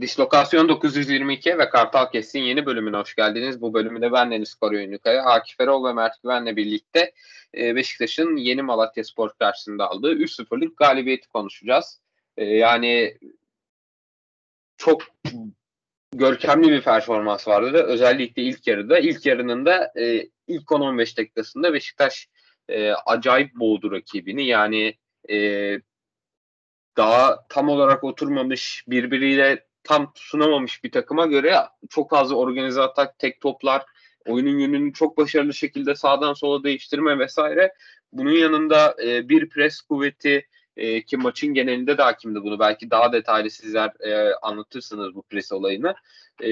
Dislokasyon 922 ve Kartal Kes'in yeni bölümüne hoş geldiniz. Bu bölümde ben Deniz Koruyunkaya, Akif Erol ve Mert Güven'le birlikte e, Beşiktaş'ın yeni Malatya Spor karşısında aldığı 3-0'lık galibiyeti konuşacağız. E, yani çok görkemli bir performans vardı. Özellikle ilk yarıda. İlk yarının da e, ilk 10-15 dakikasında Beşiktaş acayip boğdu rakibini. Yani daha tam olarak oturmamış, birbiriyle tam sunamamış bir takıma göre çok fazla organize atak, tek toplar, oyunun yönünü çok başarılı şekilde sağdan sola değiştirme vesaire. Bunun yanında e, bir pres kuvveti e, ki maçın genelinde de hakimdi bunu. Belki daha detaylı sizler e, anlatırsınız bu pres olayını. E,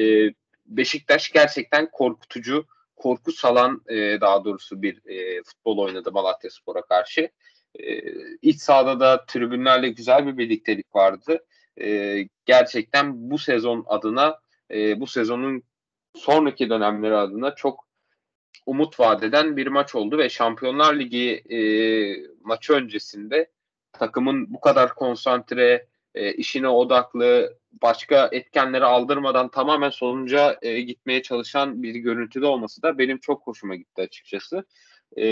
Beşiktaş gerçekten korkutucu, korku salan e, daha doğrusu bir e, futbol oynadı Malatya Spor'a karşı. E, iç sahada da tribünlerle güzel bir birliktelik vardı e, gerçekten bu sezon adına e, bu sezonun sonraki dönemleri adına çok umut vadeden bir maç oldu ve Şampiyonlar Ligi e, maçı öncesinde takımın bu kadar konsantre, e, işine odaklı, başka etkenleri aldırmadan tamamen sonuca e, gitmeye çalışan bir görüntüde olması da benim çok hoşuma gitti açıkçası. E,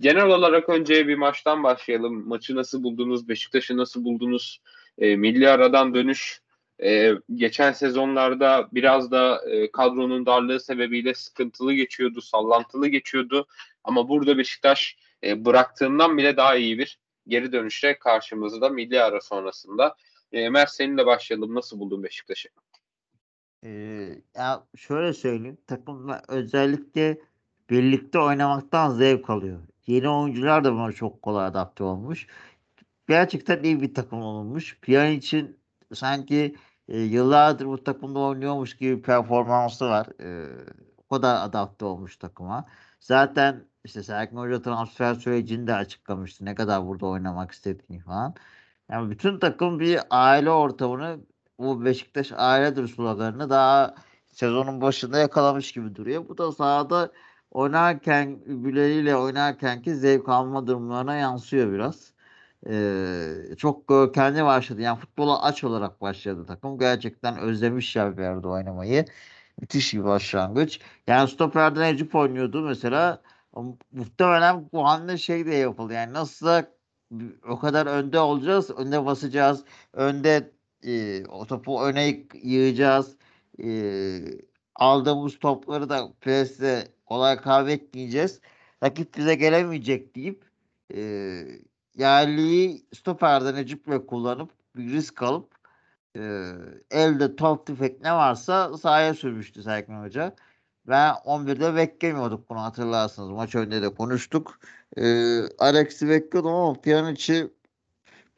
genel olarak önce bir maçtan başlayalım. Maçı nasıl buldunuz? Beşiktaş'ı nasıl buldunuz? E, milli aradan dönüş e, geçen sezonlarda biraz da e, kadronun darlığı sebebiyle sıkıntılı geçiyordu, sallantılı geçiyordu. Ama burada Beşiktaş e, bıraktığından bile daha iyi bir geri dönüşle karşımızda milli ara sonrasında. E, Mert seninle başlayalım. Nasıl buldun Beşiktaş'ı? Ee, ya şöyle söyleyeyim. Takımla özellikle birlikte oynamaktan zevk alıyor. Yeni oyuncular da buna çok kolay adapte olmuş gerçekten iyi bir takım olmuş. için sanki e, yıllardır bu takımda oynuyormuş gibi performansı var. E, o kadar adapte olmuş takıma. Zaten işte Serkan Hoca transfer sürecini de açıklamıştı. Ne kadar burada oynamak istediğini falan. Yani bütün takım bir aile ortamını bu Beşiktaş ailedir sloganını daha sezonun başında yakalamış gibi duruyor. Bu da sahada oynarken birbirleriyle oynarkenki zevk alma durumlarına yansıyor biraz. Ee, çok görkemli başladı. Yani futbola aç olarak başladı takım. Gerçekten özlemiş ya bir yerde oynamayı. Müthiş bir başlangıç. Yani stoperden Ecip oynuyordu mesela. Muhtemelen bu hamle şey de yapıldı. Yani nasıl o kadar önde olacağız, önde basacağız, önde e, o topu öne yığacağız. E, aldığımız topları da presle kolay kaybetmeyeceğiz. Rakip bize gelemeyecek deyip e, yerliyi stoperden Necip'le kullanıp bir risk alıp e, elde top tüfek ne varsa sahaya sürmüştü Serkan Hoca. Ben 11'de beklemiyorduk bunu hatırlarsınız. Maç önünde de konuştuk. E, Alex'i bekliyordum ama Pjanic'i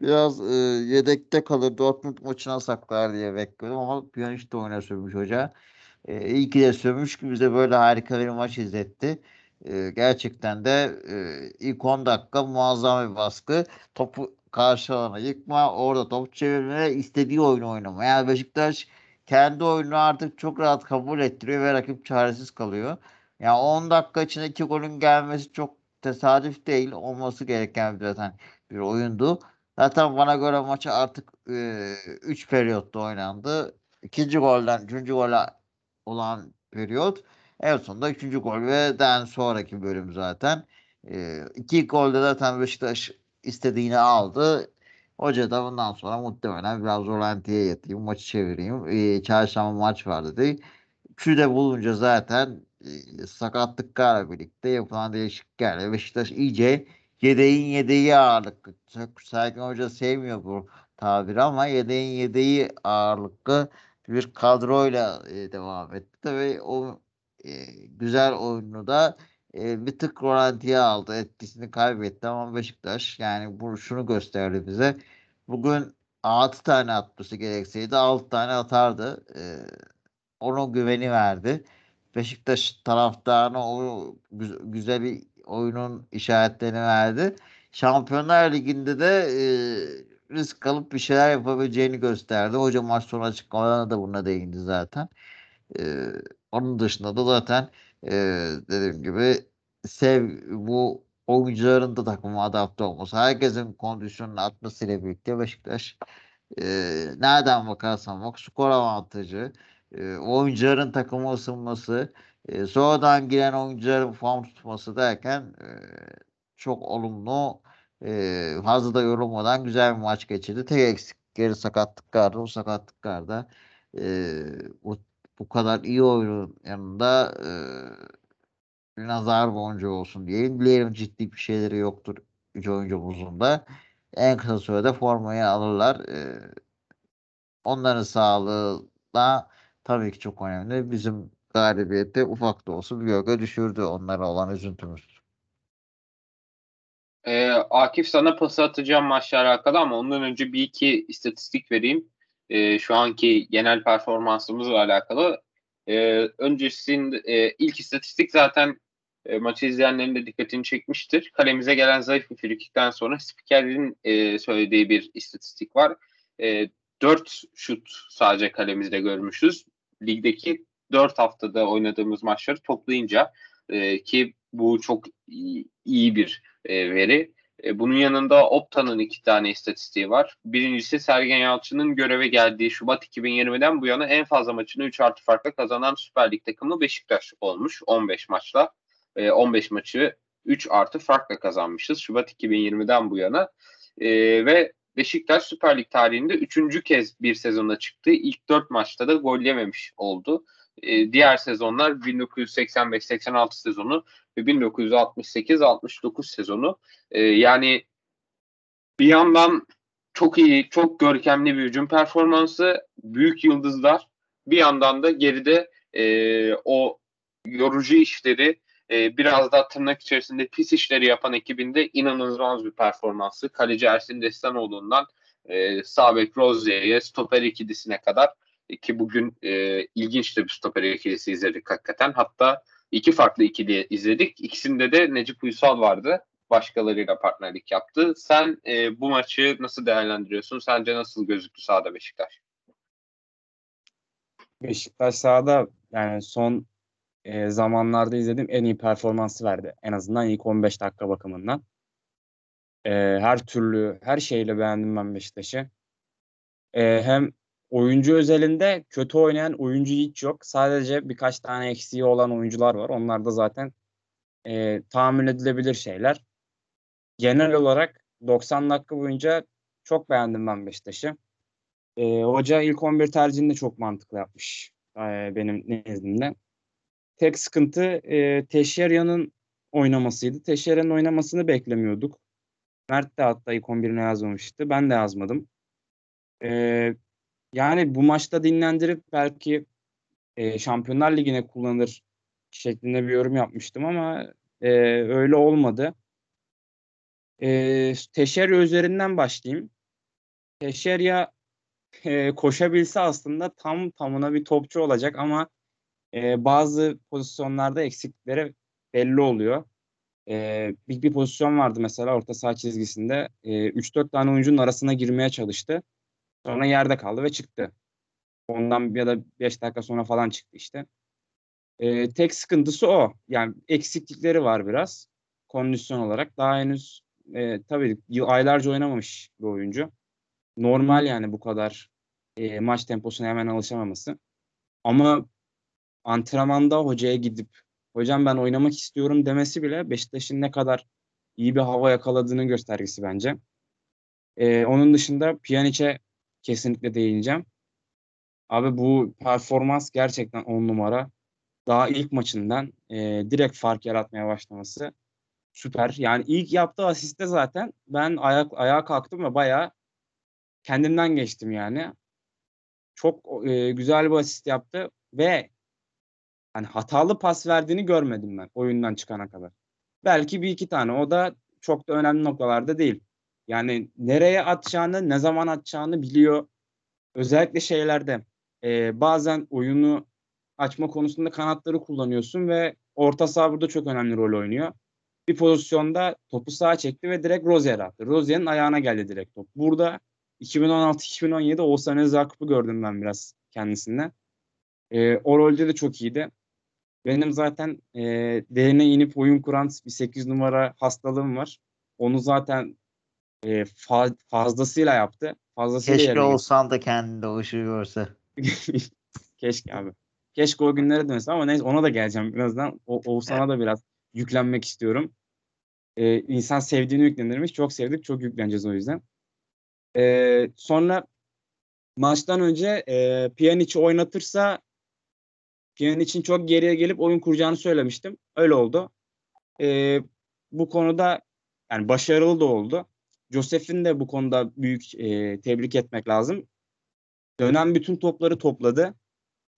biraz e, yedekte kalır. Dortmund maçına saklar diye bekliyordum ama Pjanic de oyuna sürmüş hoca. E, iyi ki de sürmüş ki bize böyle harika bir maç izletti. Gerçekten de ilk 10 dakika muazzam bir baskı. Topu karşı alana yıkma, orada top çevirme, istediği oyunu oynama. Yani Beşiktaş kendi oyunu artık çok rahat kabul ettiriyor ve rakip çaresiz kalıyor. Yani 10 dakika içinde iki golün gelmesi çok tesadüf değil. Olması gereken bir zaten bir oyundu. Zaten bana göre maçı artık 3 e, periyotta oynandı. İkinci golden üçüncü gole olan periyot en sonunda 3. gol ve den sonraki bölüm zaten. E, iki golde zaten Beşiktaş istediğini aldı. Hoca da bundan sonra muhtemelen biraz rolantiye yatayım, maçı çevireyim. E, çarşamba maç var dedi. Üçü de bulunca zaten e, sakatlıklarla birlikte yapılan değişikliklerle Beşiktaş iyice yedeğin yedeği ağırlıklı. Serkan Hoca sevmiyor bu tabiri ama yedeğin yedeği ağırlıklı bir kadroyla e, devam etti. Tabii o e, güzel oyunu da e, bir tık rolantiye aldı. Etkisini kaybetti ama Beşiktaş yani bu şunu gösterdi bize. Bugün 6 tane atması gerekseydi 6 tane atardı. E, onun güveni verdi. Beşiktaş taraftarına o güzel bir oyunun işaretlerini verdi. Şampiyonlar Ligi'nde de e, risk alıp bir şeyler yapabileceğini gösterdi. Hoca maç sonu açıklamalarına da buna değindi zaten. Onun dışında da zaten e, dediğim gibi sev bu oyuncuların da takıma adapte olması, herkesin kondisyonunu atmasıyla birlikte Beşiktaş e, nereden bakarsan bak skor avantajı, e, oyuncuların takımı ısınması, e, sonradan giren oyuncuların form tutması derken e, çok olumlu e, fazla da yorulmadan güzel bir maç geçirdi. Tek eksikleri sakatlıklardı. O sakatlıklarda e, bu kadar iyi oyunun yanında e, nazar boncuğu olsun diyelim. Dileyelim ciddi bir şeyleri yoktur üç oyuncumuzun da. En kısa sürede formayı alırlar. E, onların sağlığı da tabii ki çok önemli. Bizim galibiyette ufak da olsa bir gölge düşürdü onlara olan üzüntümüz. Ee, Akif sana pas atacağım maçla alakalı ama ondan önce bir iki istatistik vereyim. Ee, şu anki genel performansımızla alakalı. Ee, öncesinde e, ilk istatistik zaten e, maçı izleyenlerin de dikkatini çekmiştir. Kalemize gelen zayıf bir frikikten sonra spikerin e, söylediği bir istatistik var. E, 4 şut sadece kalemizde görmüşüz. Ligdeki 4 haftada oynadığımız maçları toplayınca e, ki bu çok iyi, iyi bir e, veri. E, bunun yanında Opta'nın iki tane istatistiği var. Birincisi Sergen Yalçın'ın göreve geldiği Şubat 2020'den bu yana en fazla maçını 3 artı farkla kazanan Süper Lig takımı Beşiktaş olmuş 15 maçla. E, 15 maçı 3 artı farkla kazanmışız Şubat 2020'den bu yana. E, ve Beşiktaş Süper Lig tarihinde üçüncü kez bir sezonda çıktı. İlk dört maçta da gol yememiş oldu. E, diğer sezonlar 1985-86 sezonu ve 1968-69 sezonu. E, yani bir yandan çok iyi, çok görkemli bir hücum performansı, büyük yıldızlar. Bir yandan da geride e, o yorucu işleri, e, biraz daha tırnak içerisinde pis işleri yapan ekibinde inanılmaz bir performansı. Kaleci Ersin Destanoğlu'ndan e, Sabek Rozier'e stoper ikilisine kadar ki bugün e, ilginç de bir stoper ikilisi izledik hakikaten. Hatta iki farklı ikili izledik. İkisinde de Necip Uysal vardı. Başkalarıyla partnerlik yaptı. Sen e, bu maçı nasıl değerlendiriyorsun? Sence nasıl gözüktü sahada Beşiktaş? Beşiktaş sahada yani son e, zamanlarda izlediğim en iyi performansı verdi. En azından ilk 15 dakika bakımından. E, her türlü, her şeyle beğendim ben Beşiktaş'ı. E, hem oyuncu özelinde kötü oynayan oyuncu hiç yok. Sadece birkaç tane eksiği olan oyuncular var. Onlar da zaten e, tahammül edilebilir şeyler. Genel olarak 90 dakika boyunca çok beğendim ben Beşiktaş'ı. E, hoca ilk 11 tercihini de çok mantıklı yapmış e, benim nezdimde. Tek sıkıntı e, Teşerya'nın oynamasıydı. Teşerya'nın oynamasını beklemiyorduk. Mert de hatta ilk 11'ine yazmamıştı. Ben de yazmadım. E, yani bu maçta dinlendirip belki e, Şampiyonlar Ligi'ne kullanır şeklinde bir yorum yapmıştım ama e, öyle olmadı. E, Teşerya üzerinden başlayayım. Teşerya e, koşabilse aslında tam tamına bir topçu olacak ama e, bazı pozisyonlarda eksikleri belli oluyor. E, bir, bir pozisyon vardı mesela orta saha çizgisinde. E, 3-4 tane oyuncunun arasına girmeye çalıştı. Sonra yerde kaldı ve çıktı. Ondan ya da 5 dakika sonra falan çıktı işte. Ee, tek sıkıntısı o. Yani eksiklikleri var biraz kondisyon olarak. Daha henüz e, tabii aylarca oynamamış bir oyuncu. Normal yani bu kadar e, maç temposuna hemen alışamaması. Ama antrenmanda hocaya gidip hocam ben oynamak istiyorum demesi bile Beşiktaş'ın ne kadar iyi bir hava yakaladığını göstergesi bence. Ee, onun dışında Pjanic'e kesinlikle değineceğim. Abi bu performans gerçekten on numara. Daha ilk maçından e, direkt fark yaratmaya başlaması süper. Yani ilk yaptığı asiste zaten ben ayak ayağa kalktım ve bayağı kendimden geçtim yani. Çok e, güzel bir asist yaptı ve hani hatalı pas verdiğini görmedim ben oyundan çıkana kadar. Belki bir iki tane o da çok da önemli noktalarda değil. Yani nereye atacağını, ne zaman atacağını biliyor. Özellikle şeylerde e, bazen oyunu açma konusunda kanatları kullanıyorsun ve orta saha burada çok önemli rol oynuyor. Bir pozisyonda topu sağa çekti ve direkt Rozier'e attı. Rozier'in ayağına geldi direkt top. Burada 2016-2017 Oğuzhan Özakup'u gördüm ben biraz kendisinden. E, o rolde de çok iyiydi. Benim zaten e, derine inip oyun kuran bir 8 numara hastalığım var. Onu zaten e, fa- fazlasıyla yaptı. fazlasıyla Keşke olsan da kendinde o ışığı görse. Keşke abi. Keşke o günlere dönse ama neyse ona da geleceğim birazdan. O, Oğuzhan'a da biraz yüklenmek istiyorum. Ee, insan sevdiğini yüklenirmiş. Çok sevdik. Çok yükleneceğiz o yüzden. Ee, sonra maçtan önce e, Pjanic'i oynatırsa Pjanic'in çok geriye gelip oyun kuracağını söylemiştim. Öyle oldu. Ee, bu konuda yani başarılı da oldu. Josef'in de bu konuda büyük e, tebrik etmek lazım. Dönen bütün topları topladı.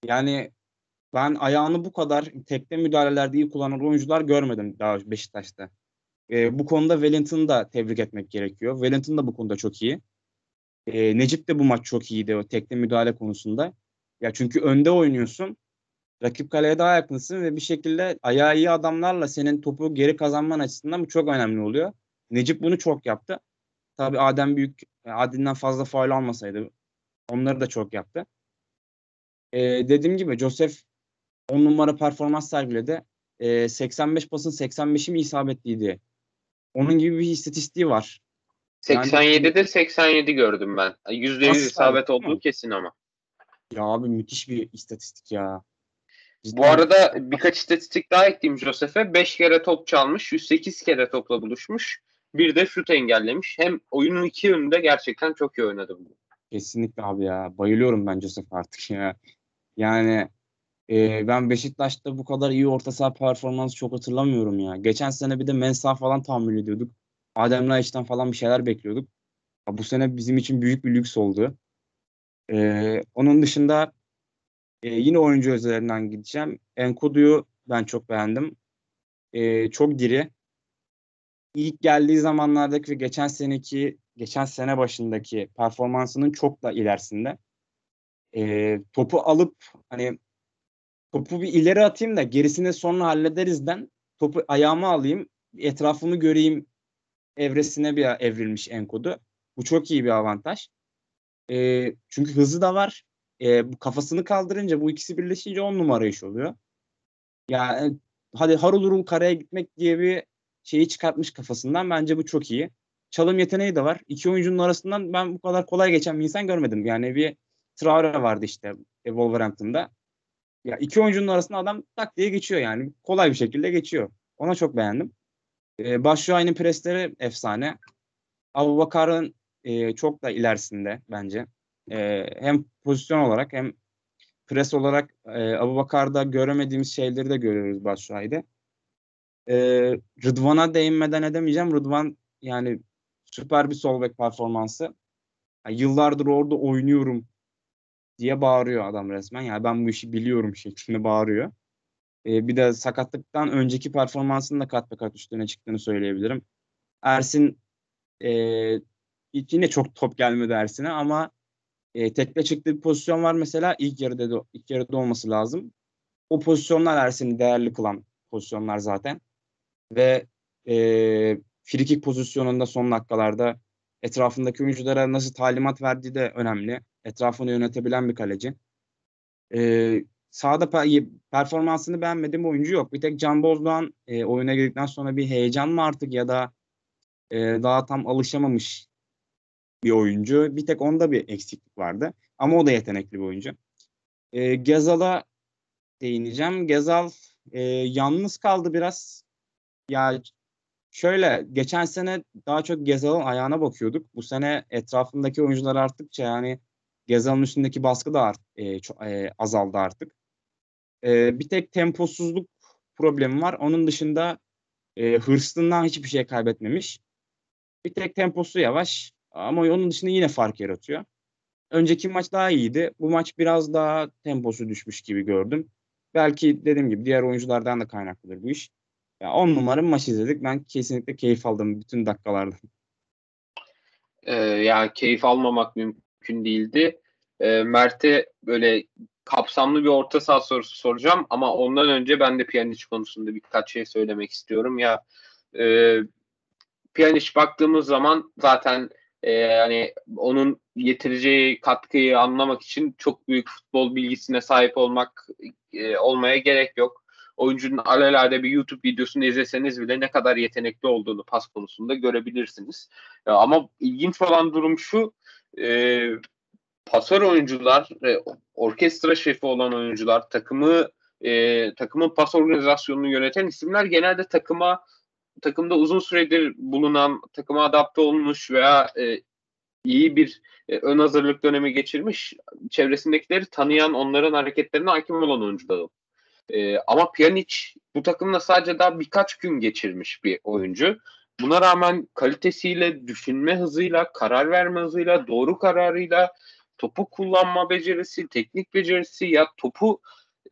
Yani ben ayağını bu kadar tekne müdahalelerde iyi kullanan oyuncular görmedim daha Beşiktaş'ta. E, bu konuda Wellington'ı da tebrik etmek gerekiyor. Wellington da bu konuda çok iyi. E, Necip de bu maç çok iyiydi o tekne müdahale konusunda. Ya çünkü önde oynuyorsun. Rakip kaleye daha yakınsın ve bir şekilde ayağı iyi adamlarla senin topu geri kazanman açısından bu çok önemli oluyor. Necip bunu çok yaptı. Tabii Adem Büyük Adem'den fazla faul almasaydı onları da çok yaptı. Ee, dediğim gibi Joseph 10 numara performans sergiledi. Ee, 85 pasın 85'i mi isabetliydi? Onun gibi bir istatistiği var. Yani- 87'de 87 gördüm ben. %100 Nasıl isabet olduğu mi? kesin ama. Ya abi müthiş bir istatistik ya. Cidden. Bu arada birkaç istatistik daha ekleyeyim Josef'e. 5 kere top çalmış, 108 kere topla buluşmuş. Bir de şut engellemiş. Hem oyunun iki yönünde gerçekten çok iyi oynadı. bu. Kesinlikle abi ya. Bayılıyorum ben Joseph artık ya. Yani e, ben Beşiktaş'ta bu kadar iyi orta saha performansı çok hatırlamıyorum ya. Geçen sene bir de Mensah falan tahammül ediyorduk. Adem Laiç'ten falan bir şeyler bekliyorduk. Ya bu sene bizim için büyük bir lüks oldu. E, onun dışında e, yine oyuncu özelliğinden gideceğim. Enkudu'yu ben çok beğendim. E, çok diri. İlk geldiği zamanlardaki ve geçen seneki geçen sene başındaki performansının çok da ilerisinde. E, topu alıp hani topu bir ileri atayım da gerisini sonra hallederizden topu ayağıma alayım etrafımı göreyim evresine bir evrilmiş Enkodu. Bu çok iyi bir avantaj. E, çünkü hızı da var. E, bu kafasını kaldırınca bu ikisi birleşince on numara iş oluyor. Yani hadi harul karaya gitmek diye bir şeyi çıkartmış kafasından. Bence bu çok iyi. Çalım yeteneği de var. İki oyuncunun arasından ben bu kadar kolay geçen bir insan görmedim. Yani bir Traore vardı işte e, Wolverhampton'da. Ya iki oyuncunun arasında adam tak diye geçiyor yani. Kolay bir şekilde geçiyor. Ona çok beğendim. Ee, Başşuay'ın presleri efsane. Abu Bakar'ın e, çok da ilerisinde bence. E, hem pozisyon olarak hem pres olarak e, Abu Bakar'da göremediğimiz şeyleri de görüyoruz Başşuay'da. E, Rıdvan'a değinmeden edemeyeceğim. Rıdvan yani süper bir sol bek performansı. Yani yıllardır orada oynuyorum diye bağırıyor adam resmen. Yani ben bu işi biliyorum şeklinde bağırıyor. Ee, bir de sakatlıktan önceki performansının da kat be kat üstüne çıktığını söyleyebilirim. Ersin e, yine çok top gelmedi Ersin'e ama e, tekle çıktığı bir pozisyon var mesela ilk yarıda da, ilk yarıda olması lazım. O pozisyonlar Ersin'i değerli kılan pozisyonlar zaten. Ve e, frikik pozisyonunda son dakikalarda etrafındaki oyunculara nasıl talimat verdiği de önemli. Etrafını yönetebilen bir kaleci. Ee, sahada pe- performansını beğenmediğim oyuncu yok. Bir tek Can Bozdoğan e, oyuna girdikten sonra bir heyecan mı artık ya da e, daha tam alışamamış bir oyuncu. Bir tek onda bir eksiklik vardı. Ama o da yetenekli bir oyuncu. E, Gezal'a değineceğim. Gezal e, yalnız kaldı biraz. Ya Şöyle geçen sene daha çok Gezal'ın ayağına bakıyorduk. Bu sene etrafındaki oyuncular arttıkça yani Gezal'ın üstündeki baskı da art, e, ço- e, azaldı artık. E, bir tek temposuzluk problemi var. Onun dışında e, hırslığından hiçbir şey kaybetmemiş. Bir tek temposu yavaş ama onun dışında yine fark yaratıyor. Önceki maç daha iyiydi. Bu maç biraz daha temposu düşmüş gibi gördüm. Belki dediğim gibi diğer oyunculardan da kaynaklıdır bu iş. Ya 10 numara maç izledik. Ben kesinlikle keyif aldım bütün dakikalardan. Ee, yani keyif almamak mümkün değildi. Ee, Mert'e böyle kapsamlı bir orta saha sorusu soracağım ama ondan önce ben de Pjanic konusunda birkaç şey söylemek istiyorum. Ya e, Pjanic baktığımız zaman zaten e, yani onun getireceği katkıyı anlamak için çok büyük futbol bilgisine sahip olmak e, olmaya gerek yok. Oyuncunun alelade bir YouTube videosunu izleseniz bile ne kadar yetenekli olduğunu pas konusunda görebilirsiniz. Ya ama ilginç olan durum şu e, pasör oyuncular, e, orkestra şefi olan oyuncular, takımı e, takımın pas organizasyonunu yöneten isimler genelde takıma takımda uzun süredir bulunan, takıma adapte olmuş veya e, iyi bir e, ön hazırlık dönemi geçirmiş, çevresindekileri tanıyan, onların hareketlerine hakim olan oyuncular. E, ama Pjanic bu takımda sadece daha birkaç gün geçirmiş bir oyuncu. Buna rağmen kalitesiyle, düşünme hızıyla, karar verme hızıyla, doğru kararıyla, topu kullanma becerisi, teknik becerisi ya topu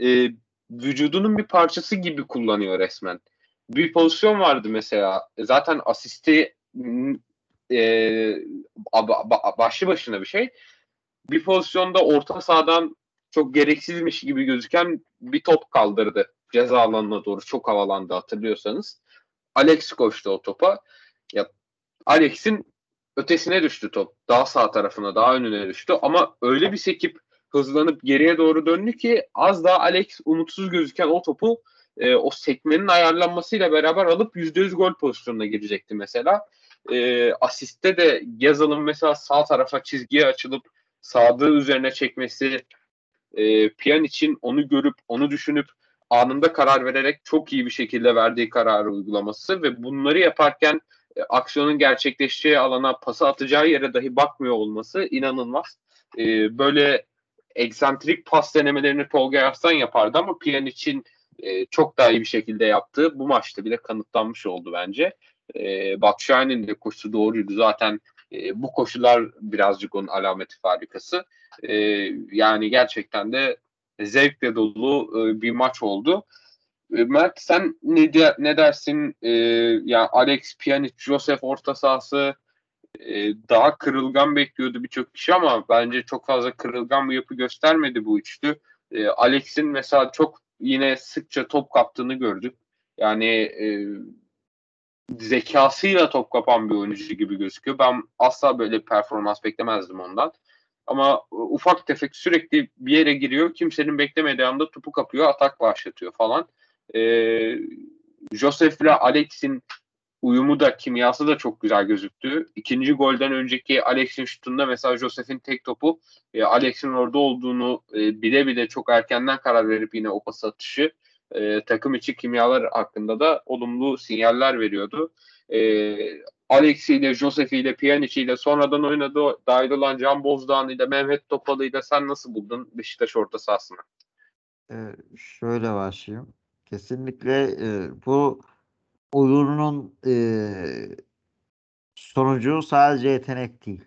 e, vücudunun bir parçası gibi kullanıyor resmen. Bir pozisyon vardı mesela. Zaten asisti e, başlı başına bir şey. Bir pozisyonda orta sahadan çok gereksizmiş gibi gözüken bir top kaldırdı ceza alanına doğru. Çok havalandı hatırlıyorsanız. Alex koştu o topa. Ya Alex'in ötesine düştü top. Daha sağ tarafına, daha önüne düştü. Ama öyle bir sekip hızlanıp geriye doğru döndü ki az daha Alex umutsuz gözüken o topu e, o sekmenin ayarlanmasıyla beraber alıp %100 gol pozisyonuna girecekti mesela. E, asiste de Yazal'ın mesela sağ tarafa çizgiye açılıp sağdığı üzerine çekmesi e, Piyan için onu görüp onu düşünüp anında karar vererek çok iyi bir şekilde verdiği kararı uygulaması ve bunları yaparken e, aksiyonun gerçekleşeceği alana pası atacağı yere dahi bakmıyor olması inanılmaz. E, böyle eksantrik pas denemelerini Tolga Arslan yapardı ama Piyan için e, çok daha iyi bir şekilde yaptığı bu maçta bile kanıtlanmış oldu bence. E, Batshuayi'nin de koşusu doğruydu. Zaten e, bu koşular birazcık onun alameti farikası. E, yani gerçekten de zevkle dolu e, bir maç oldu. E, Mert sen ne, de, ne dersin? E, yani Alex Pjanic, Josef orta sahası e, daha kırılgan bekliyordu birçok kişi ama bence çok fazla kırılgan bir yapı göstermedi bu üçlü. E, Alex'in mesela çok yine sıkça top kaptığını gördük. Yani e, zekasıyla top kapan bir oyuncu gibi gözüküyor. Ben asla böyle performans beklemezdim ondan. Ama ufak tefek sürekli bir yere giriyor. Kimsenin beklemediği anda topu kapıyor, atak başlatıyor falan. Ee, Joseph ile Alex'in uyumu da kimyası da çok güzel gözüktü. İkinci golden önceki Alex'in şutunda mesela Joseph'in tek topu e, Alex'in orada olduğunu e, bile bile çok erkenden karar verip yine o pas atışı e, takım içi kimyalar hakkında da olumlu sinyaller veriyordu. E, Alex ile Joseph ile Pjanic ile sonradan oynadı dahil olan Can Bozdağ ile Mehmet Topalı ile sen nasıl buldun Beşiktaş orta sahasını? Ee, şöyle başlayayım. Kesinlikle e, bu oyunun e, sonucu sadece yetenek değil.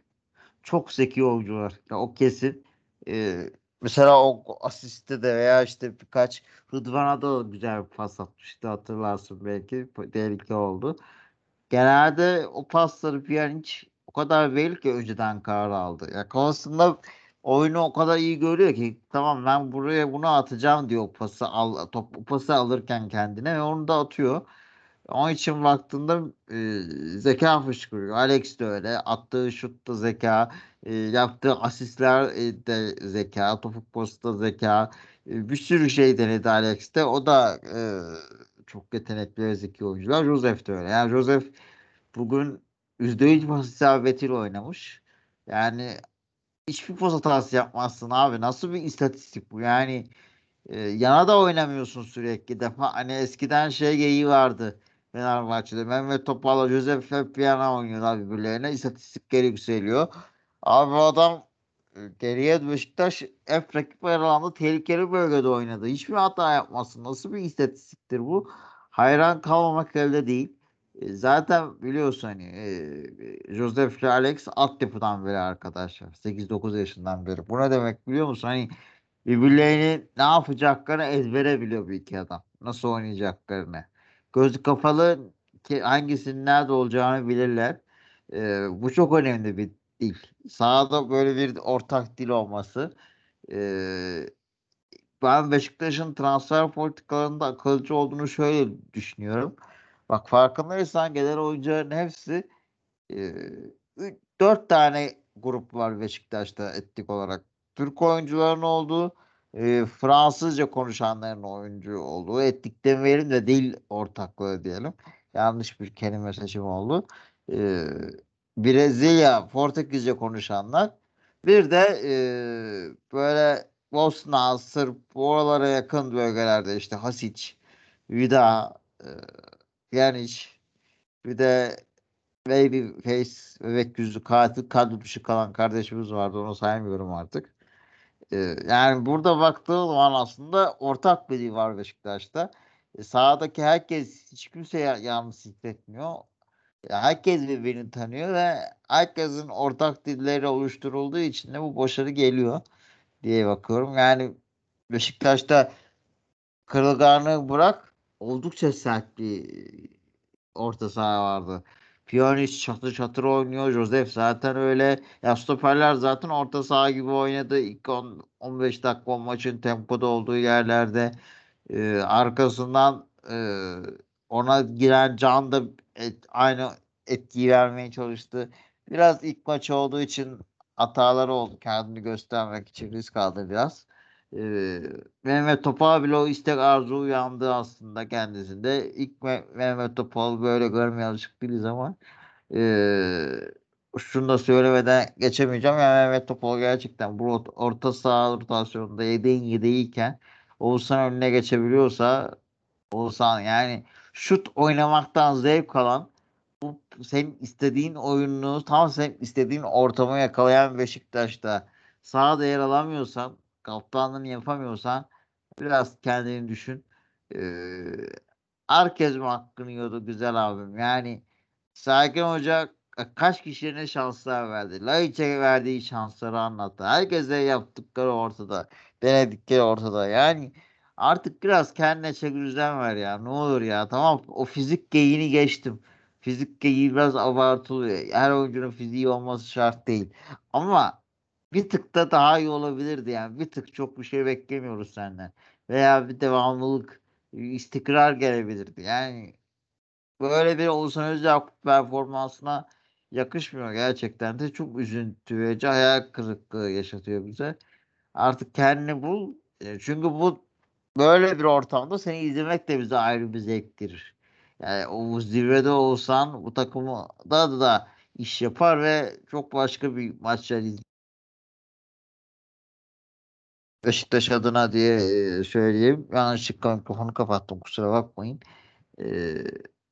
Çok zeki oyuncular. Ya, o kesin. E, mesela o asiste de veya işte birkaç Rıdvan'a da güzel bir pas atmıştı hatırlarsın belki. Tehlike oldu. Genelde o pasları Pjanic o kadar verir ki önceden karar aldı. Ya kafasında oyunu o kadar iyi görüyor ki tamam ben buraya bunu atacağım diyor o pası al, top pası alırken kendine ve onu da atıyor. Onun için baktığında e, zeka fışkırıyor. Alex de öyle. Attığı şut da zeka. Yaptığı asistler de zeka. Topuk postu da zeka. Bir sürü şey denedi Alex de. O da çok yetenekli ve zeki oyuncular. Joseph de öyle. Yani Joseph bugün %100 pas oynamış. Yani hiçbir pas hatası yapmazsın abi. Nasıl bir istatistik bu? Yani e, yana da oynamıyorsun sürekli. Defa hani eskiden şey geyiği vardı Fenerbahçe'de. Mehmet Topal'la Josef hep yana oynuyorlar birbirlerine. İstatistikleri yükseliyor. Abi adam e, geriye Beşiktaş hep rakip alanda tehlikeli bölgede oynadı. Hiçbir hata yapmasın. Nasıl bir istatistiktir bu? Hayran kalmamak elde değil. E, zaten biliyorsun hani e, Joseph ile Alex altyapıdan beri arkadaşlar. 8-9 yaşından beri. Bu ne demek biliyor musun? Hani birbirlerini ne yapacaklarını ezbere biliyor bir iki adam. Nasıl oynayacaklarını. Gözü kapalı ki hangisinin nerede olacağını bilirler. E, bu çok önemli bir dil. Sahada böyle bir ortak dil olması. E, ben Beşiktaş'ın transfer politikalarında akılcı olduğunu şöyle düşünüyorum. Bak farkındaysan gelen oyuncuların hepsi e, 4 tane grup var Beşiktaş'ta etnik olarak. Türk oyuncuların olduğu, e, Fransızca konuşanların oyuncu olduğu, etnik demeyelim de dil ortaklığı diyelim. Yanlış bir kelime seçimi oldu. E, Brezilya, Portekizce konuşanlar, Bir de e, böyle Bosna, Sırp, oralara yakın bölgelerde işte Hasic, Vida, e, Pjanic, bir de Babyface, bebek yüzlü katil kadro dışı kalan kardeşimiz vardı. Onu saymıyorum artık. E, yani burada baktığım zaman aslında ortak bir var Beşiktaş'ta. E, sahadaki herkes hiç kimse ya- yalnız hissetmiyor. Herkes birbirini tanıyor ve herkesin ortak dilleri oluşturulduğu için de bu başarı geliyor diye bakıyorum. Yani Beşiktaş'ta kırılganlığı bırak oldukça sert bir orta saha vardı. Pjanic çatır çatır oynuyor. Josef zaten öyle. Ya stoperler zaten orta saha gibi oynadı. İlk 10, 15 dakika maçın tempoda olduğu yerlerde. Ee, arkasından e, ona giren Can da et- aynı etkiyi vermeye çalıştı. Biraz ilk maç olduğu için hataları oldu. Kendini göstermek için risk aldı biraz. Ee, Mehmet Topal bile o istek arzu uyandı aslında kendisinde. İlk Me- Mehmet Topal böyle görmeye alışık değiliz ama ee, şunu da söylemeden geçemeyeceğim. Yani Mehmet Topal gerçekten bu rot- orta saha rotasyonunda yedeğin yedeğiyken Oğuzhan önüne geçebiliyorsa Oğuzhan yani şut oynamaktan zevk alan bu senin istediğin oyununu tam senin istediğin ortamı yakalayan Beşiktaş'ta sahada yer alamıyorsan kaptanlığını yapamıyorsan biraz kendini düşün. Ee, herkes mi hakkını yiyordu güzel abim. Yani Sergen Hoca kaç kişiye ne şanslar verdi. Laiç'e verdiği şansları anlattı. Herkese yaptıkları ortada. Denedikleri ortada. Yani artık biraz kendine çeki düzen ver ya. Ne olur ya. Tamam o fizik geyiğini geçtim. Fizik geyiği biraz abartılıyor. Her oyuncunun fiziği olması şart değil. Ama bir tık da daha iyi olabilirdi yani. Bir tık çok bir şey beklemiyoruz senden. Veya bir devamlılık, istikrar gelebilirdi. Yani böyle bir Oğuzhan Özyakup performansına yakışmıyor gerçekten de. Çok üzüntü verici, hayal kırıklığı yaşatıyor bize. Artık kendini bul. E, Çünkü bu böyle bir ortamda seni izlemek de bize ayrı bir zevktir. Yani o zirvede olsan bu takımı da da iş yapar ve çok başka bir maçlar izler. Beşiktaş adına diye söyleyeyim. Yanlışlıkla mikrofonu kapattım kusura bakmayın. E,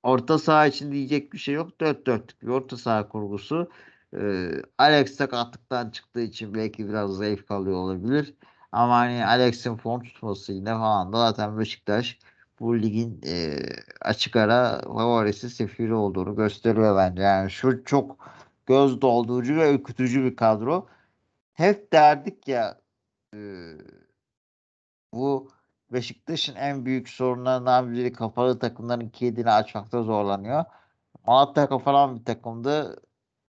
orta saha için diyecek bir şey yok. 4-4'lük bir orta saha kurgusu. E, Alex sakatlıktan çıktığı için belki biraz zayıf kalıyor olabilir. Ama hani Alex'in form tutmasıyla falan da zaten Beşiktaş bu ligin e, açık ara favorisi sefiri olduğunu gösteriyor bence. Yani şu çok göz doldurucu ve ürkütücü bir kadro. Hep derdik ya e, bu Beşiktaş'ın en büyük sorunlarından biri kapalı takımların kilidini açmakta zorlanıyor. Malatya kapanan bir takımdı.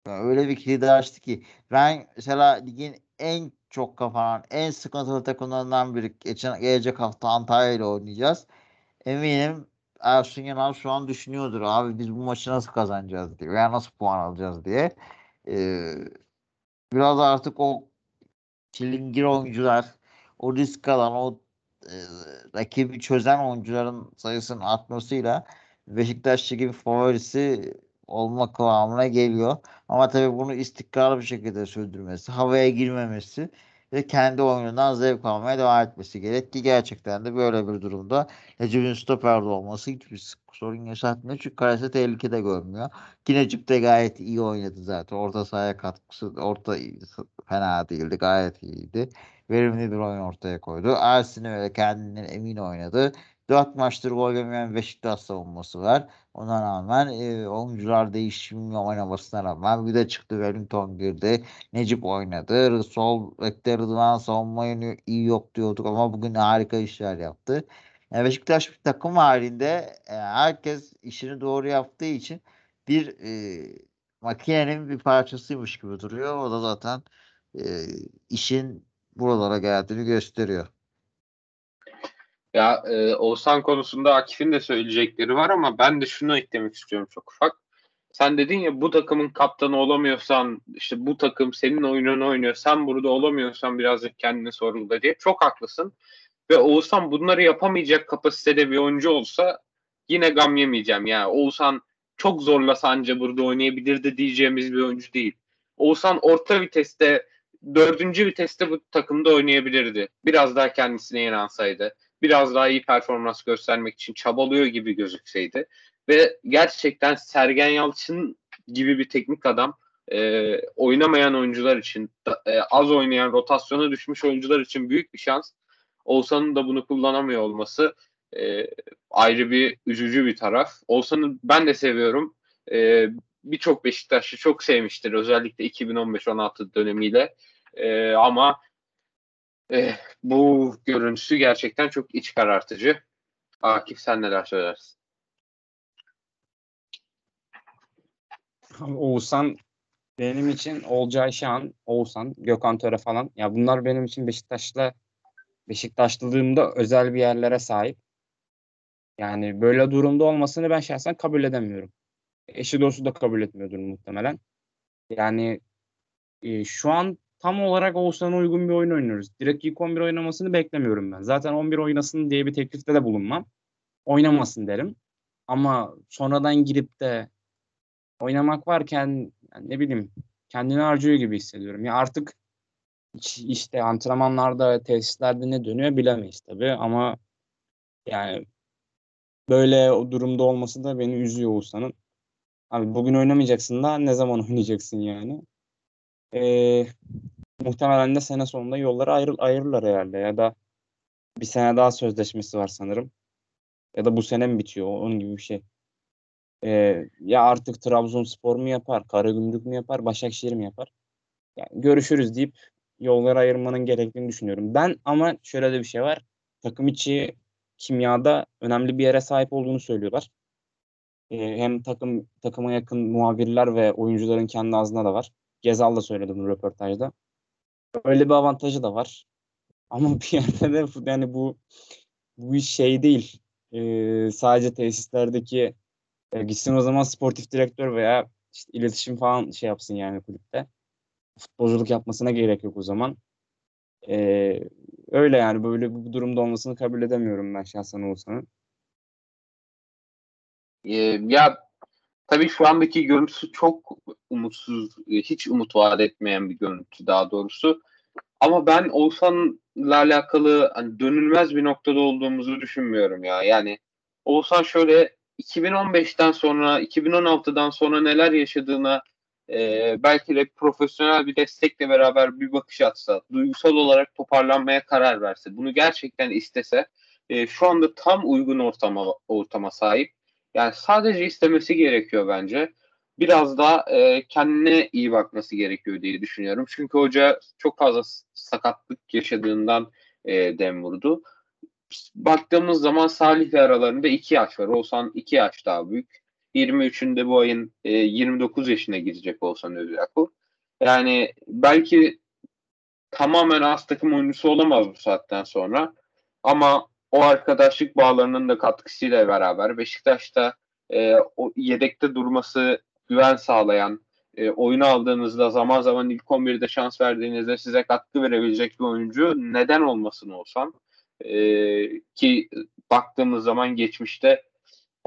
Yani öyle bir kilidi açtı ki ben mesela ligin en çok kapanan, en sıkıntılı takımlarından biri. Geçen, gelecek hafta Antalya ile oynayacağız. Eminim Ersun Yanal şu an düşünüyordur. Abi biz bu maçı nasıl kazanacağız diye veya nasıl puan alacağız diye. Ee, biraz artık o çilingir oyuncular, o risk alan, o e, rakibi çözen oyuncuların sayısının artmasıyla Beşiktaş gibi favorisi olma kıvamına geliyor. Ama tabii bunu istikrarlı bir şekilde sürdürmesi, havaya girmemesi ve kendi oyunundan zevk almaya devam etmesi gerek ki gerçekten de böyle bir durumda Necip'in stoperde olması hiçbir sorun yaşatmıyor. Çünkü kalesi tehlikede görmüyor. Ki Necip de gayet iyi oynadı zaten. Orta sahaya katkısı orta fena değildi. Gayet iyiydi. Verimli bir oyun ortaya koydu. Ersin öyle kendinden emin oynadı. 4 maçtır gol yemeyen Beşiktaş savunması var. Ona rağmen e, oyuncular değişimle oynamasına rağmen bir de çıktı Wellington girdi. Necip oynadı. Sol bekte Rıdvan savunma yönü iyi yok diyorduk ama bugün harika işler yaptı. Yani Beşiktaş bir takım halinde e, herkes işini doğru yaptığı için bir e, makinenin bir parçasıymış gibi duruyor. O da zaten e, işin buralara geldiğini gösteriyor. Ya e, Oğuzhan konusunda Akif'in de söyleyecekleri var ama ben de şunu eklemek istiyorum çok ufak. Sen dedin ya bu takımın kaptanı olamıyorsan işte bu takım senin oyununu oynuyor. Sen burada olamıyorsan birazcık kendini sorgula diye. Çok haklısın. Ve Oğuzhan bunları yapamayacak kapasitede bir oyuncu olsa yine gam yemeyeceğim. Yani Oğuzhan çok zorlasa anca burada oynayabilirdi diyeceğimiz bir oyuncu değil. Oğuzhan orta viteste dördüncü viteste bu takımda oynayabilirdi. Biraz daha kendisine inansaydı. Biraz daha iyi performans göstermek için çabalıyor gibi gözükseydi. Ve gerçekten Sergen Yalçın gibi bir teknik adam e, oynamayan oyuncular için, e, az oynayan, rotasyona düşmüş oyuncular için büyük bir şans. Oğuzhan'ın da bunu kullanamıyor olması e, ayrı bir üzücü bir taraf. Oğuzhan'ı ben de seviyorum. E, Birçok Beşiktaşlı çok sevmiştir. Özellikle 2015-16 dönemiyle. E, ama e, bu görüntüsü gerçekten çok iç karartıcı. Akif sen neler söylersin? Oğuzhan benim için Olcay Şahan, Oğuzhan, Gökhan Töre falan. Ya bunlar benim için Beşiktaş'la Beşiktaşlılığımda özel bir yerlere sahip. Yani böyle durumda olmasını ben şahsen kabul edemiyorum. Eşi dostu da kabul etmiyordur muhtemelen. Yani e, şu an tam olarak Oğuzhan'a uygun bir oyun oynuyoruz. Direkt ilk 11 oynamasını beklemiyorum ben. Zaten 11 oynasın diye bir teklifte de bulunmam. Oynamasın derim. Ama sonradan girip de oynamak varken yani ne bileyim kendini harcıyor gibi hissediyorum. Ya artık işte antrenmanlarda, tesislerde ne dönüyor bilemeyiz tabii ama yani böyle o durumda olması da beni üzüyor Oğuzhan'ın. Abi bugün oynamayacaksın da ne zaman oynayacaksın yani? Ee, muhtemelen de sene sonunda yolları ayrı, ayrılırlar herhalde ya da bir sene daha sözleşmesi var sanırım. Ya da bu sene mi bitiyor? Onun gibi bir şey. Ee, ya artık Trabzonspor mu yapar, Karagümrük mü yapar, Başakşehir mi yapar? Yani görüşürüz deyip yolları ayırmanın gerektiğini düşünüyorum. Ben ama şöyle de bir şey var. Takım içi kimyada önemli bir yere sahip olduğunu söylüyorlar. Ee, hem takım takıma yakın muhabirler ve oyuncuların kendi ağzına da var. Gezal da söyledi bunu röportajda. Öyle bir avantajı da var. Ama bir yerde de yani bu bu iş şey değil. Ee, sadece tesislerdeki e, gitsin o zaman sportif direktör veya işte iletişim falan şey yapsın yani kulüpte. Futbolculuk yapmasına gerek yok o zaman. Ee, öyle yani böyle bu durumda olmasını kabul edemiyorum ben şahsen Oğuzhan'ın. Ee, ya tabii şu andaki görüntüsü çok umutsuz, hiç umut vaat etmeyen bir görüntü daha doğrusu. Ama ben Oğuzhan'la alakalı hani dönülmez bir noktada olduğumuzu düşünmüyorum ya. Yani Oğuzhan şöyle 2015'ten sonra, 2016'dan sonra neler yaşadığına e, belki de profesyonel bir destekle beraber bir bakış atsa, duygusal olarak toparlanmaya karar verse, bunu gerçekten istese, e, şu anda tam uygun ortama ortama sahip. Yani sadece istemesi gerekiyor bence. Biraz da e, kendine iyi bakması gerekiyor diye düşünüyorum. Çünkü hoca çok fazla sakatlık yaşadığından e, dem vurdu baktığımız zaman Salih ve aralarında 2 yaş var. Olsan 2 yaş daha büyük. 23'ünde bu ayın e, 29 yaşına girecek Olsan Özyaku. Yani belki tamamen az takım oyuncusu olamaz bu saatten sonra. Ama o arkadaşlık bağlarının da katkısıyla beraber Beşiktaş'ta e, o yedekte durması güven sağlayan, e, oyunu aldığınızda zaman zaman ilk 11'de şans verdiğinizde size katkı verebilecek bir oyuncu neden olmasın olsan e, ki baktığımız zaman geçmişte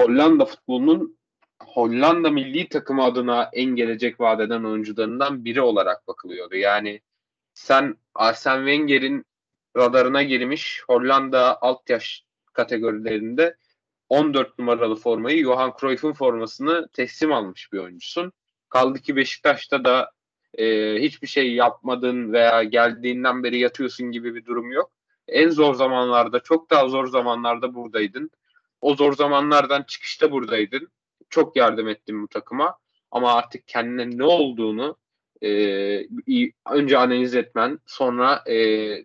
Hollanda futbolunun Hollanda milli takımı adına en gelecek vadeden oyuncularından biri olarak bakılıyordu. Yani sen Arsene Wenger'in radarına girmiş Hollanda alt yaş kategorilerinde 14 numaralı formayı Johan Cruyff'un formasını teslim almış bir oyuncusun. Kaldı ki Beşiktaş'ta da e, hiçbir şey yapmadın veya geldiğinden beri yatıyorsun gibi bir durum yok en zor zamanlarda, çok daha zor zamanlarda buradaydın. O zor zamanlardan çıkışta buradaydın. Çok yardım ettin bu takıma. Ama artık kendine ne olduğunu e, önce analiz etmen, sonra e,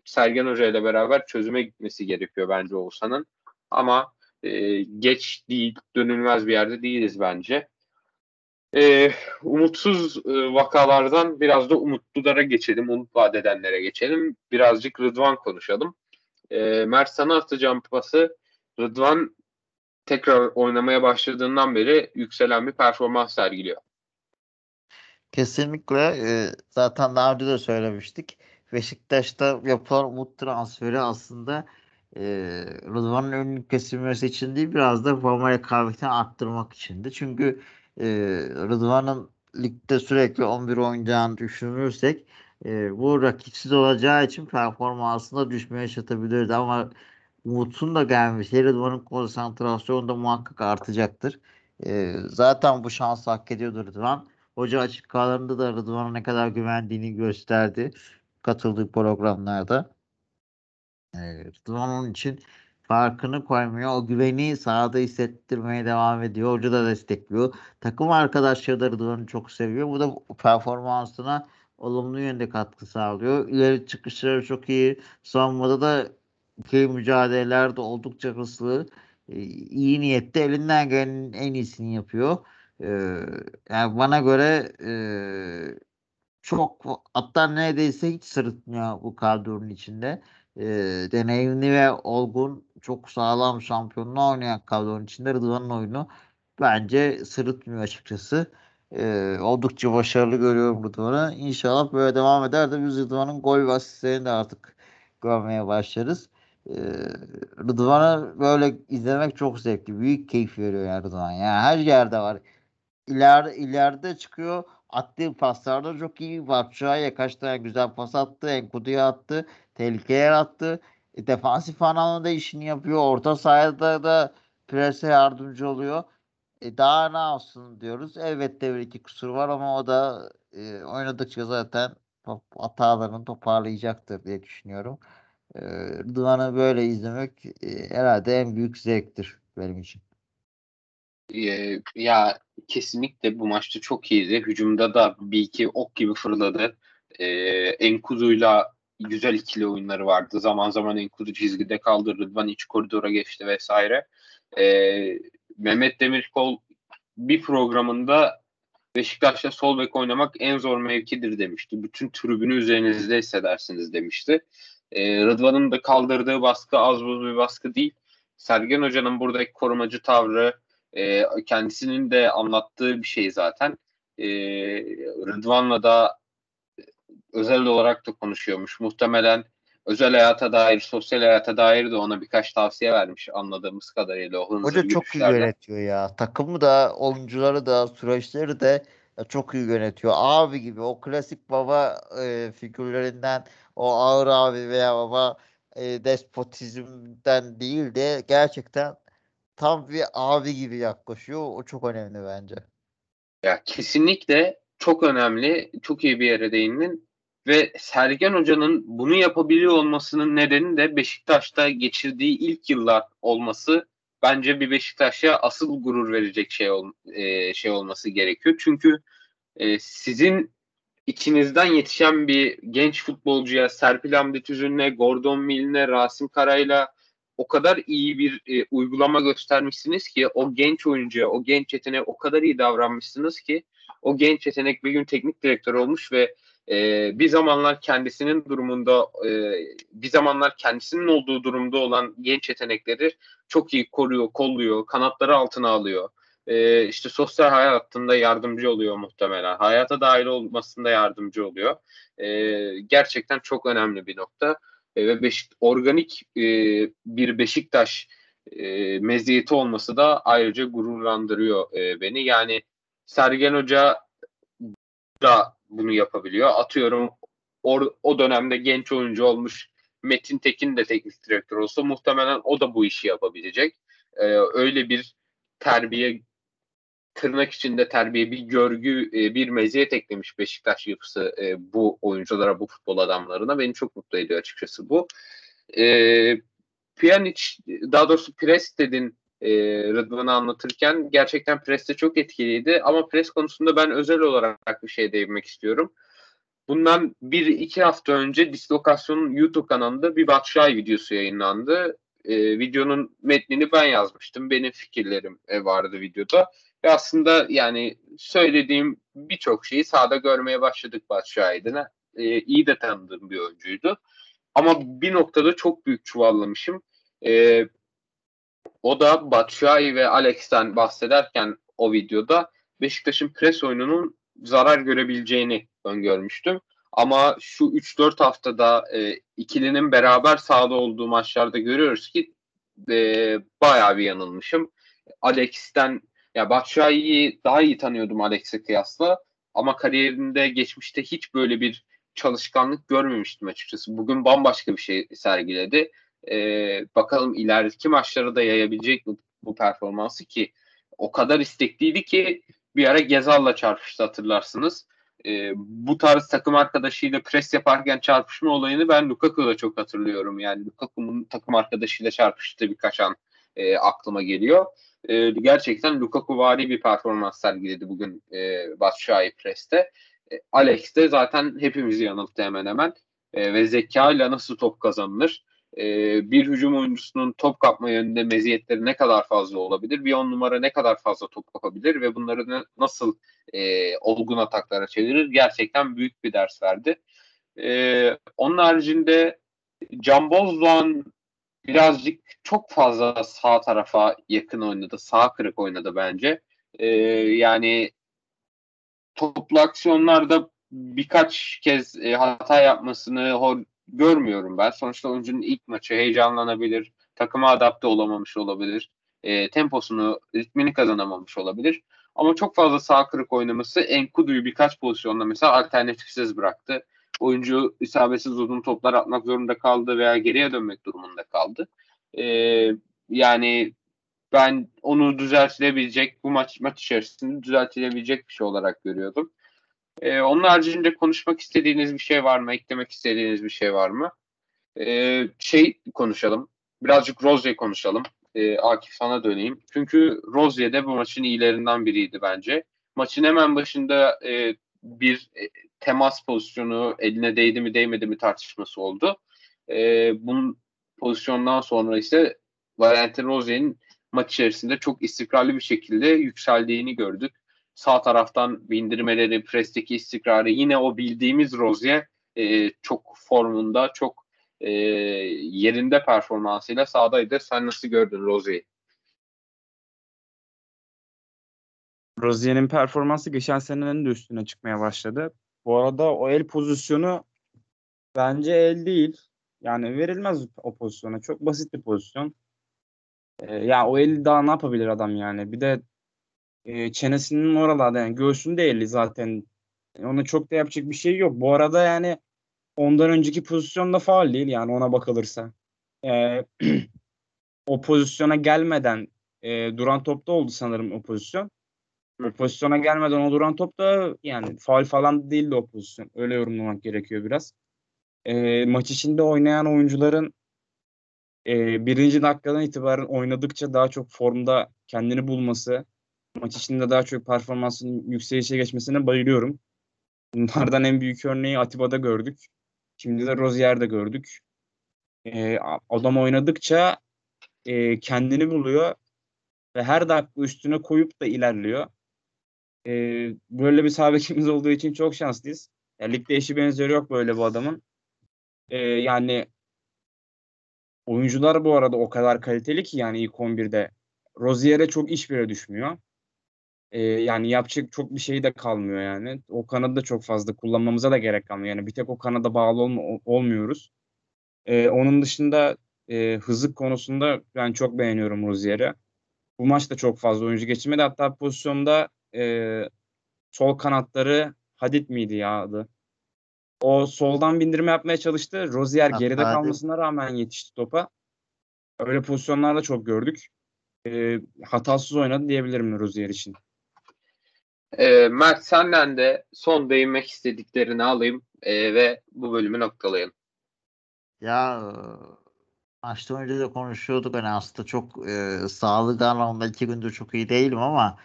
Sergen Hoca ile beraber çözüme gitmesi gerekiyor bence Oğuzhan'ın. Ama e, geç değil, dönülmez bir yerde değiliz bence. E, umutsuz e, vakalardan biraz da umutlulara geçelim, umut vaat edenlere geçelim. Birazcık Rıdvan konuşalım. E, Mert sana atacağım pası Rıdvan tekrar oynamaya başladığından beri yükselen bir performans sergiliyor. Kesinlikle. E, zaten daha önce de söylemiştik. Beşiktaş'ta yapılan umut transferi aslında e, Rıdvan'ın önünün kesilmesi için değil biraz da forma rekabetini arttırmak içindi. Çünkü e, Rıdvan'ın ligde sürekli 11 oynayacağını düşünürsek e, bu rakipsiz olacağı için performansında düşme yaşatabilirdi ama Umut'un da gelmesi Rıdvan'ın konsantrasyonu da muhakkak artacaktır. E, zaten bu şansı hak ediyordu Rıdvan. Hoca açıklamalarında da Rıdvan'a ne kadar güvendiğini gösterdi katıldığı programlarda. Onun için farkını koymuyor. O güveni sahada hissettirmeye devam ediyor. Hoca da destekliyor. Takım arkadaşları da Rıdvan'ı çok seviyor. Bu da performansına olumlu yönde katkı sağlıyor. İleri çıkışları çok iyi. Savunmada da ikili mücadelelerde oldukça hızlı. E, iyi niyette elinden gelenin en iyisini yapıyor. E, yani bana göre e, çok hatta neredeyse hiç sırıtmıyor bu kadronun içinde. E, deneyimli ve olgun çok sağlam şampiyonluğa oynayan kadronun içinde Rıdvan'ın oyunu bence sırıtmıyor açıkçası. E, oldukça başarılı görüyorum Rıdvan'ı. İnşallah böyle devam eder de biz Rıdvan'ın gol ve asistlerini de artık görmeye başlarız. E, Rıdvan'ı böyle izlemek çok zevkli. Büyük keyif veriyor yani Rıdvan. Yani her yerde var. İleride, ileride çıkıyor. Attığı paslarda çok iyi. Batshuayi'ye kaç tane güzel pas attı. Enkudu'ya attı. Tehlike yarattı. E, defansif anlamda işini yapıyor. Orta sahada da prese yardımcı oluyor. E, daha ne yapsın diyoruz. Elbette bir iki kusur var ama o da e, oynadıkça zaten top, hatalarını toparlayacaktır diye düşünüyorum. E, böyle izlemek e, herhalde en büyük zevktir benim için. Ee, ya kesinlikle bu maçta çok iyiydi. Hücumda da bir iki ok gibi fırladı. Ee, Enkudu'yla güzel ikili oyunları vardı. Zaman zaman Enkudu çizgide kaldı. Rıdvan iç koridora geçti vesaire. Ee, Mehmet Demirkol bir programında Beşiktaş'ta sol bek oynamak en zor mevkidir demişti. Bütün tribünü üzerinizde hissedersiniz demişti. Ee, Rıdvan'ın da kaldırdığı baskı az buz bir baskı değil. Sergen Hoca'nın buradaki korumacı tavrı e, kendisinin de anlattığı bir şey zaten. E, Rıdvan'la da özel olarak da konuşuyormuş. Muhtemelen özel hayata dair, sosyal hayata dair de ona birkaç tavsiye vermiş anladığımız kadarıyla. O Hoca çok iyi yönetiyor ya. Takımı da, oyuncuları da, süreçleri de çok iyi yönetiyor. Abi gibi o klasik baba e, figürlerinden o ağır abi veya baba e, despotizmden değil de gerçekten tam bir abi gibi yaklaşıyor. O çok önemli bence. Ya kesinlikle çok önemli. Çok iyi bir yere değindin. Ve Sergen Hoca'nın bunu yapabiliyor olmasının nedeni de Beşiktaş'ta geçirdiği ilk yıllar olması bence bir Beşiktaş'a asıl gurur verecek şey ol, e, şey olması gerekiyor. Çünkü e, sizin içinizden yetişen bir genç futbolcuya Serpil Hamdi Tüzün'le, Gordon Mill'le, Rasim Kara'yla o kadar iyi bir e, uygulama göstermişsiniz ki o genç oyuncuya, o genç yeteneğe o kadar iyi davranmışsınız ki o genç yetenek bir gün teknik direktör olmuş ve e, bir zamanlar kendisinin durumunda e, bir zamanlar kendisinin olduğu durumda olan genç yetenekleri çok iyi koruyor, kolluyor, kanatları altına alıyor. E, işte sosyal hayatında yardımcı oluyor muhtemelen. Hayata dahil olmasında yardımcı oluyor. E, gerçekten çok önemli bir nokta. E, ve Beşik, organik e, bir Beşiktaş e, meziyeti olması da ayrıca gururlandırıyor e, beni. Yani Sergen Hoca da bunu yapabiliyor. Atıyorum or, o dönemde genç oyuncu olmuş Metin Tekin de teknik direktör olsa muhtemelen o da bu işi yapabilecek. Ee, öyle bir terbiye tırnak içinde terbiye bir görgü e, bir meziyet eklemiş Beşiktaş yapısı e, bu oyunculara bu futbol adamlarına beni çok mutlu ediyor açıkçası bu. E, Pjanic daha doğrusu Pres dedin e, Rıdvan'ı anlatırken gerçekten Pres'te çok etkiliydi ama Pres konusunda ben özel olarak bir şey değinmek istiyorum. Bundan bir iki hafta önce Dislokasyon'un YouTube kanalında bir Batshuayi videosu yayınlandı. E, videonun metnini ben yazmıştım. Benim fikirlerim e, vardı videoda. Ve aslında yani söylediğim birçok şeyi sahada görmeye başladık Batshuayi'den. E, iyi de tanıdığım bir oyuncuydu. Ama bir noktada çok büyük çuvallamışım. E, o da Batshuayi ve Alex'ten bahsederken o videoda Beşiktaş'ın pres oyununun zarar görebileceğini öngörmüştüm. Ama şu 3-4 haftada e, ikilinin beraber sahada olduğu maçlarda görüyoruz ki e, bayağı bir yanılmışım. Alex'ten ya Batshuayi'yi daha iyi tanıyordum Alex'e kıyasla ama kariyerinde geçmişte hiç böyle bir çalışkanlık görmemiştim açıkçası. Bugün bambaşka bir şey sergiledi. E, bakalım ileriki maçlara da yayabilecek mi bu performansı ki o kadar istekliydi ki bir ara Gezal'la çarpıştı hatırlarsınız. E, bu tarz takım arkadaşıyla pres yaparken çarpışma olayını ben Lukaku'da çok hatırlıyorum. Yani Lukaku'nun takım arkadaşıyla çarpıştığı birkaç an e, aklıma geliyor. E, gerçekten Lukaku vari bir performans sergiledi bugün e, Batshuayi Pres'te. E, Alex de zaten hepimizi yanılttı hemen hemen. E, ve zeka ile nasıl top kazanılır? E, bir hücum oyuncusunun top kapma yönünde meziyetleri ne kadar fazla olabilir? Bir on numara ne kadar fazla top kapabilir? Ve bunları nasıl e, olgun ataklara çevirir? Gerçekten büyük bir ders verdi. E, onun haricinde Can Bozdoğan birazcık çok fazla sağ tarafa yakın oynadı. Sağ kırık oynadı bence. Ee, yani toplu aksiyonlarda birkaç kez e, hata yapmasını görmüyorum ben. Sonuçta oyuncunun ilk maçı heyecanlanabilir, takıma adapte olamamış olabilir, e, temposunu, ritmini kazanamamış olabilir. Ama çok fazla sağ kırık oynaması Enkudu'yu birkaç pozisyonda mesela alternatifsiz bıraktı. Oyuncu isabetsiz uzun toplar atmak zorunda kaldı veya geriye dönmek durumunda kaldı. Ee, yani ben onu düzeltilebilecek bu maç maç içerisinde düzeltilebilecek bir şey olarak görüyordum. Ee, onun haricinde konuşmak istediğiniz bir şey var mı? Eklemek istediğiniz bir şey var mı? Ee, şey konuşalım. Birazcık Rozier konuşalım. Ee, Akif sana döneyim. Çünkü Rozier de bu maçın iyilerinden biriydi bence. Maçın hemen başında e, bir e, temas pozisyonu eline değdi mi değmedi mi tartışması oldu. E, bunun pozisyondan sonra ise Valentin Rozier'in maç içerisinde çok istikrarlı bir şekilde yükseldiğini gördük. Sağ taraftan bindirmeleri, presteki istikrarı yine o bildiğimiz Rozier e, çok formunda, çok e, yerinde performansıyla sahadaydı. Sen nasıl gördün Rozier'i? Rozier'in performansı geçen senenin de üstüne çıkmaya başladı. Bu arada o el pozisyonu bence el değil. Yani verilmez o pozisyona. Çok basit bir pozisyon. Ee, ya o eli daha ne yapabilir adam yani? Bir de e, çenesinin oralarda yani göğsünde eli zaten. Ona çok da yapacak bir şey yok. Bu arada yani ondan önceki pozisyon da faal değil yani ona bakılırsa. Ee, o pozisyona gelmeden e, duran topta oldu sanırım o pozisyon. O pozisyona gelmeden o duran top da yani faul falan değildi o pozisyon. Öyle yorumlamak gerekiyor biraz. E, maç içinde oynayan oyuncuların e, birinci dakikadan itibaren oynadıkça daha çok formda kendini bulması, maç içinde daha çok performansının yükselişe geçmesine bayılıyorum. Bunlardan en büyük örneği Atiba'da gördük. Şimdi de Rozier'de gördük. E, adam oynadıkça e, kendini buluyor ve her dakika üstüne koyup da ilerliyor. E, böyle bir sabekimiz olduğu için çok şanslıyız. Ya, ligde eşi benzeri yok böyle bu adamın. E, yani oyuncular bu arada o kadar kaliteli ki yani ilk 11'de Rozier'e çok iş bile düşmüyor. E, yani yapacak çok bir şey de kalmıyor yani. O kanadı da çok fazla kullanmamıza da gerek kalmıyor. Yani bir tek o kanada bağlı olma, olmuyoruz. E, onun dışında e, hızlık konusunda ben çok beğeniyorum Rozier'i. Bu maçta çok fazla oyuncu geçirmedi. Hatta pozisyonda e, sol kanatları Hadid miydi ya adı? O soldan bindirme yapmaya çalıştı. Rozier geride Hadid. kalmasına rağmen yetişti topa. Öyle pozisyonlarda çok gördük. E, hatasız oynadı diyebilirim Rozier için. E, Mert senden de son değinmek istediklerini alayım e, ve bu bölümü noktalayalım. Ya maçtan önce de konuşuyorduk hani aslında çok e, sağlık anlamında iki gündür çok iyi değilim ama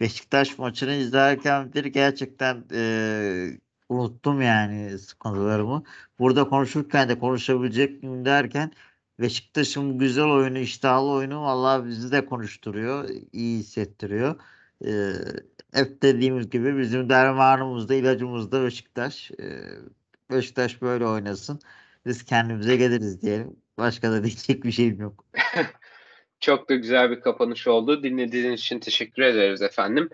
Beşiktaş maçını izlerken bir gerçekten e, unuttum yani sıkıntılarımı. Burada konuşurken de konuşabilecek miyim derken Beşiktaş'ın güzel oyunu, iştahlı oyunu vallahi bizi de konuşturuyor, iyi hissettiriyor. E, hep dediğimiz gibi bizim dermanımız da ilacımız da Beşiktaş. E, Beşiktaş böyle oynasın. Biz kendimize geliriz diyelim. Başka da diyecek bir şeyim yok. Çok da güzel bir kapanış oldu. Dinlediğiniz için teşekkür ederiz efendim.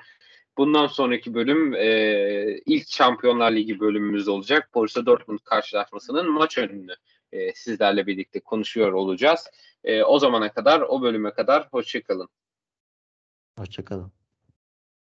Bundan sonraki bölüm e, ilk Şampiyonlar Ligi bölümümüz olacak. Borussia Dortmund karşılaşmasının maç önünü e, sizlerle birlikte konuşuyor olacağız. E, o zamana kadar, o bölüme kadar hoşçakalın. Hoşçakalın.